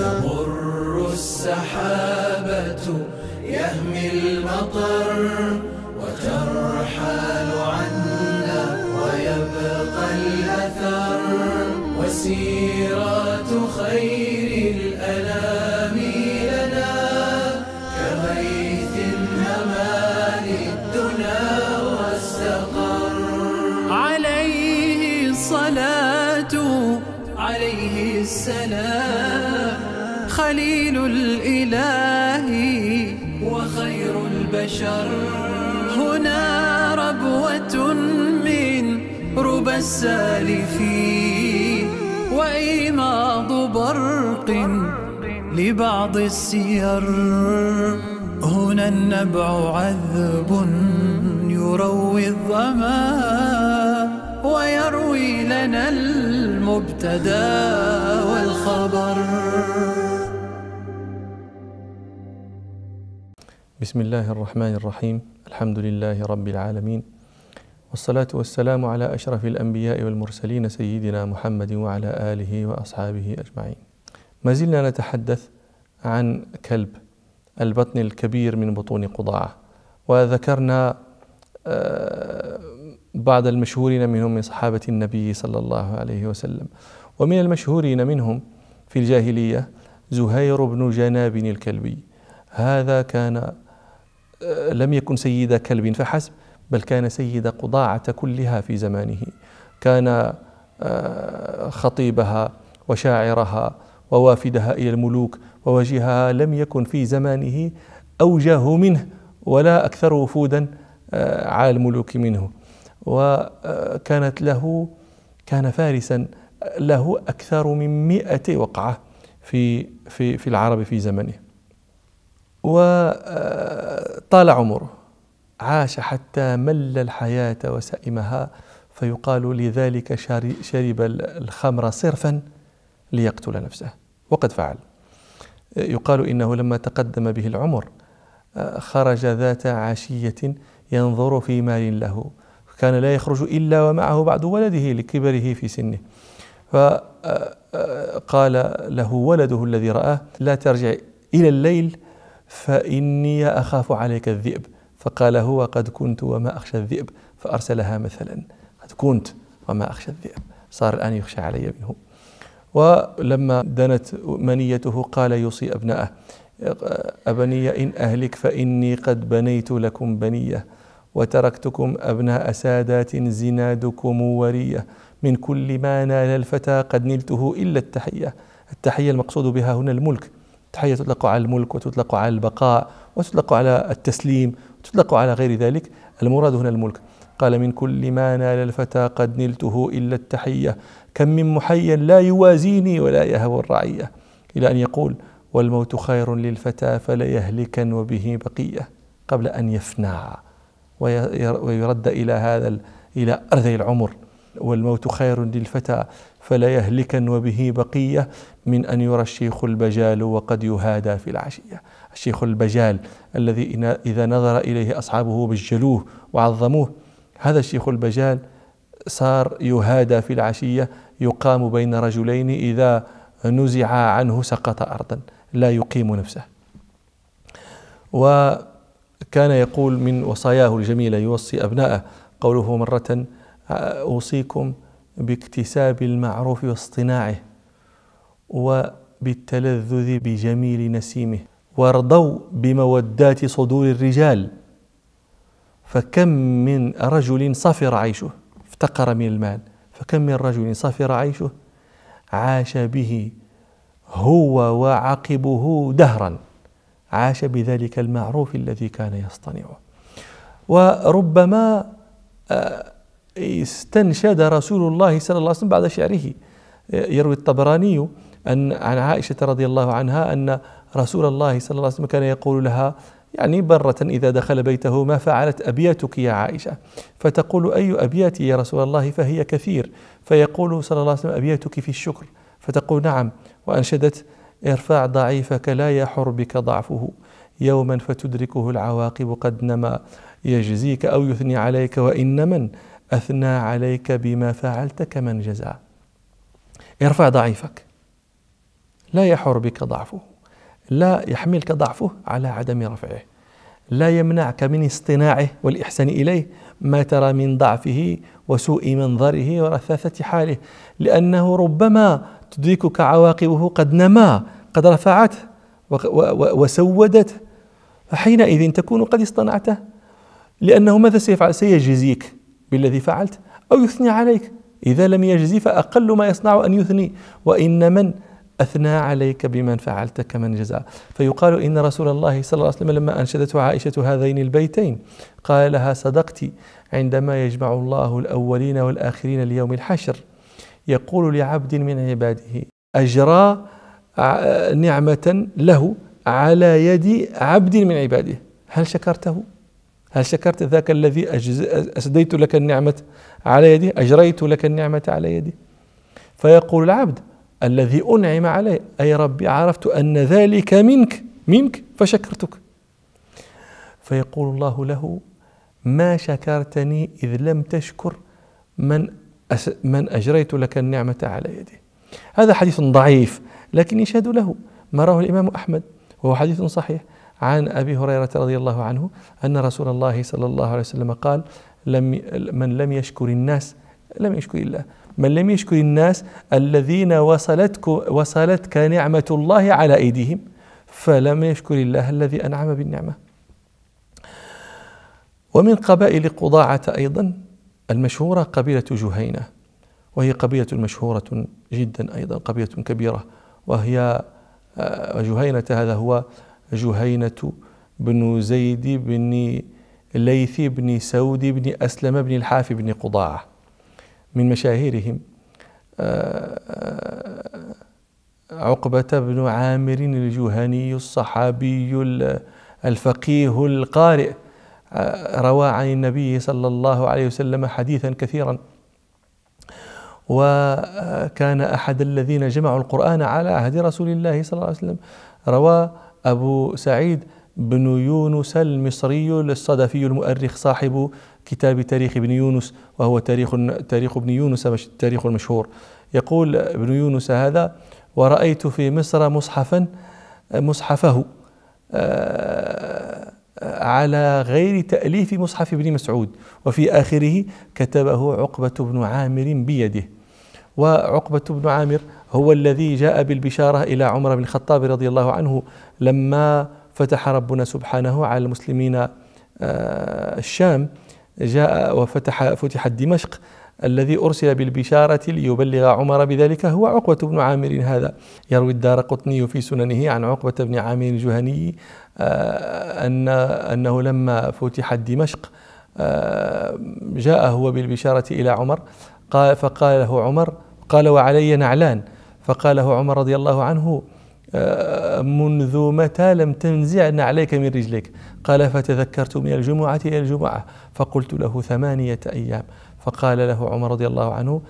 تمر السحابة يهمي المطر وترحل عنا ويبقى الأثر وسيرات السلام. خليل الإله وخير البشر. هنا ربوة من ربى السالفين وإيماض برق لبعض السير. هنا النبع عذب يروي الظما ويروي لنا المبتدأ والخبر. بسم الله الرحمن الرحيم. الحمد لله رب العالمين. والصلاة والسلام على أشرف الأنبياء والمرسلين سيدنا محمد وعلى آله وأصحابه أجمعين. ما زلنا نتحدث عن كلب البطن الكبير من بطون قضاعة وذكرنا آه، بعض المشهورين منهم من صحابة النبي صلى الله عليه وسلم. ومن المشهورين منهم في الجاهلية زهير بن جناب الكلبي. هذا كان آه، لم يكن سيد كلب فحسب بل كان سيد قضاعة كلها في زمانه. كان آه، خطيبها وشاعرها ووافدها إلى الملوك ووجهها لم يكن في زمانه أوجه منه ولا أكثر وفودا آه، على الملوك منه. وكانت له كان فارسا له أكثر من مئة وقعة في في في العرب في زمنه. وطال عمره عاش حتى مل الحياة وسئمها فيقال لذلك شرب الخمر صرفا ليقتل نفسه. وقد فعل. يقال إنه لما تقدم به العمر خرج ذات عشية ينظر في مال له. كان لا يخرج إلا ومعه بعض ولده لكبره في سنه. فقال له ولده الذي رآه لا ترجع إلى الليل فإني أخاف عليك الذئب. فقال هو قد كنت وما أخشى الذئب. فأرسلها مثلا قد كنت وما أخشى الذئب. صار الآن يخشى علي منه. ولما دنت منيته قال يوصي أبنائه أبني إن أهلك فإني قد بنيت لكم بنية. وتركتكم أبناء سادات زنادكم ورية. من كل ما نال الفتى قد نلته إلا التحية. التحية المقصود بها هنا الملك. التحية تطلق على الملك وتطلق على البقاء وتطلق على التسليم وتطلق على غير ذلك. المراد هنا الملك. قال من كل ما نال الفتى قد نلته إلا التحية. كم من محيا لا يوازيني ولا يهوى الرعية. إلى أن يقول والموت خير للفتى فلا يهلكا وبه بقية. قبل أن يفنى. ويرد إلى هذا إلى أرذل العمر. والموت خير للفتى فلا يهلكا وبه بقية من أن يرى الشيخ البجال وقد يهادى في العشية. الشيخ البجال الذي إذا نظر إليه أصحابه بجلوه وعظموه هذا الشيخ البجال صار يهادى في العشية يقام بين رجلين إذا نزع عنه سقط أرضا لا يقيم نفسه. وكان يقول من وصاياه الجميلة يوصي أبناءه. قوله مرة أوصيكم باكتساب المعروف واصطناعه وبالتلذذ بجميل نسيمه. وارضوا بمودات صدور الرجال. فكم من رجل صفر عيشه؟ افتقر من المال. فكم من رجل صفر عيشه؟ عاش به هو وعقبه دهرا. عاش بذلك المعروف الذي كان يصطنعه. وربما آه، استنشد رسول الله صلى الله عليه وسلم بعد شعره. يروي الطبراني أن عن عائشة رضي الله عنها أن رسول الله صلى الله عليه وسلم كان يقول لها يعني برة إذا دخل بيته ما فعلت أبياتك يا عائشة؟ فتقول أي أبياتي يا رسول الله؟ فهي كثير. فيقول صلى الله عليه وسلم أبياتك في الشكر. فتقول نعم. وأنشدت ارفع ضعيفك لا يحر بك ضعفه. يوما فتدركه العواقب قد نما. يجزيك أو يثني عليك وإن من أثنى عليك بما فعلت كمن جزى. ارفع ضعيفك. لا يحر بك ضعفه. لا يحملك ضعفه على عدم رفعه. لا يمنعك من اصطناعه والإحسان إليه. ما ترى من ضعفه وسوء منظره ورثاثة حاله. لأنه ربما تدركك عواقبه قد نما قد رفعته وسودته. فحينئذ تكون قد اصطنعته. لأنه ماذا سيفعل؟ سيجزيك بالذي فعلت أو يثني عليك. إذا لم يجزي فأقل ما يصنع أن يثني. وإن من أثنى عليك بمن فعلت كمن جزاء. فيقال إن رسول الله صلى الله عليه وسلم لما أنشدته عائشة هذين البيتين قال لها صدقت عندما يجمع الله الأولين والآخرين ليوم الحشر. يقول لعبد من عباده أجرى نعمة له على يد عبد من عباده. هل شكرته؟ هل شكرت ذاك الذي أسديت لك النعمة على يدي؟ أجريت لك النعمة على يدي. فيقول العبد الذي أنعم عليه أي ربي عرفت أن ذلك منك منك فشكرتك. فيقول الله له ما شكرتني إذ لم تشكر من من أجريت لك النعمة على يدي. هذا حديث ضعيف لكن يشهد له ما رواه الإمام أحمد. وهو حديث صحيح عن أبي هريرة رضي الله عنه أن رسول الله صلى الله عليه وسلم قال لم من لم يشكر الناس لم يشكر الله. من لم يشكر الناس الذين وصلتك وصلتك نعمة الله على أيديهم فلم يشكر الله الذي أنعم بالنعمة. ومن قبائل قضاعة أيضا المشهورة قبيلة جهينة وهي قبيلة مشهورة جدا أيضا قبيلة كبيرة وهي آه، جهينة. هذا هو جهينة بن زيد بن ليث بن سود بن أسلم بن الحاف بن قضاعة. من مشاهيرهم آه، آه، عقبة بن عامر الجهني الصحابي الفقيه القارئ. روى عن النبي صلى الله عليه وسلم حديثا كثيرا. وكان أحد الذين جمعوا القرآن على عهد رسول الله صلى الله عليه وسلم. روى أبو سعيد بن يونس المصري الصدفي المؤرخ صاحب كتاب تاريخ ابن يونس وهو تاريخ تاريخ ابن يونس التاريخ المشهور. يقول ابن يونس هذا ورأيت في مصر مصحفا مصحفه. آه، على غير تأليف مصحف ابن مسعود. وفي آخره كتبه عقبة بن عامر بيده. وعقبة بن عامر هو الذي جاء بالبشارة إلى عمر بن الخطاب رضي الله عنه لما فتح ربنا سبحانه على المسلمين آه، الشام. جاء وفتح فتحت دمشق الذي أرسل بالبشارة ليبلغ عمر بذلك. هو عقبة بن عامر هذا. يروي الدار قطني في سننه عن عقبة بن عامر الجهني أن أنه لما فتحت دمشق آه، جاء هو بالبشارة إلى عمر قال فقال له عمر قال وعلي نعلان. فقال له عمر رضي الله عنه آه، منذ متى لم تنزعن عليك من رجليك؟ قال فتذكرت من الجمعة إلى الجمعة. فقلت له ثمانية أيام. فقال له عمر رضي الله عنه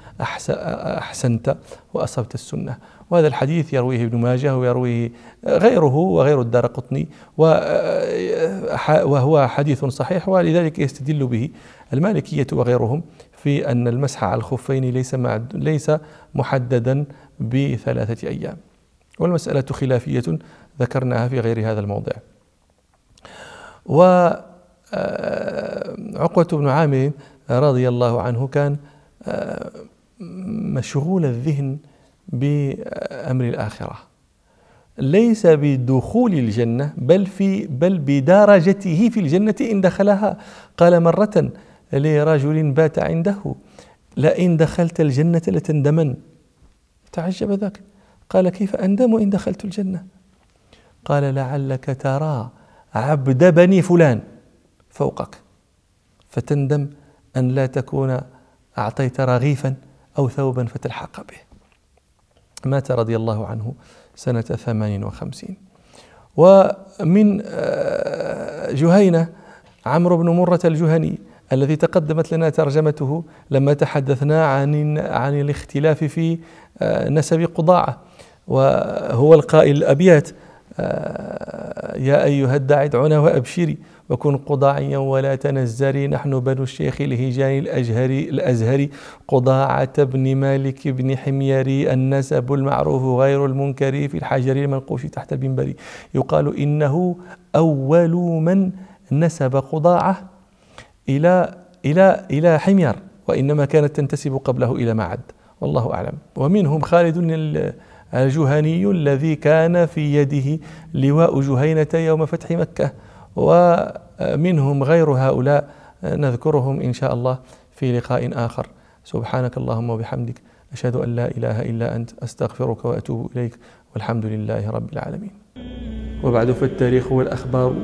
أحسنت وأصبت السنة. وهذا الحديث يرويه ابن ماجه ويرويه غيره وغير الدار قطني وهو حديث صحيح ولذلك يستدل به المالكية وغيرهم في أن المسح على الخفين ليس ليس محددا بثلاثة أيام. والمسألة خلافية ذكرناها في غير هذا الموضع. وعقبة آه، بن عامر رضي الله عنه كان آه، مشغول الذهن بأمر الآخرة. ليس بدخول الجنة بل في بل بدرجته في الجنة إن دخلها. قال مرة لرجل بات عنده لئن دخلت الجنة لتندمن. تعجب ذاك. قال كيف أندم إن دخلت الجنة؟ قال لعلك ترى عبد بني فلان فوقك فتندم أن لا تكون أعطيت رغيفا أو ثوبا فتلحق به. مات رضي الله عنه سنة ثمان وخمسين. ومن آه، جهينة عمرو بن مرة الجهني الذي تقدمت لنا ترجمته لما تحدثنا عن عن الاختلاف في آه، نسب قضاعة. وهو القائل الأبيات آه، يا أيها الداعي ادعنا وأبشري. وكن قضاعيا ولا تنزري. نحن بنو الشيخ الهجاني الأجهري الأزهري. قضاعة بن مالك بن حميري. النسب المعروف غير المنكر في الحجر المنقوش تحت المنبر. يقال إنه أول من نسب قضاعة إلى إلى إلى حمير وإنما كانت تنتسب قبله إلى معد. والله أعلم. ومنهم خالد الجهني الذي كان في يده لواء جهينة يوم فتح مكة. ومنهم غير هؤلاء نذكرهم إن شاء الله في لقاء آخر. سبحانك اللهم وبحمدك أشهد أن لا إله إلا أنت أستغفرك وأتوب إليك والحمد لله رب العالمين. وبعد فالتاريخ والأخبار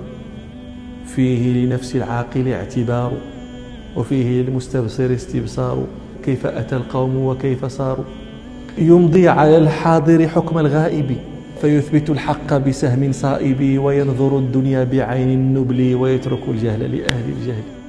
فيه لنفس العاقل اعتبار وفيه للمستبصر استبصار كيف أتى القوم وكيف صاروا. يمضي على الحاضر حكم الغائب. فيثبت الحق بسهم صائب وينظر الدنيا بعين النبل ويترك الجهل لأهل الجهل.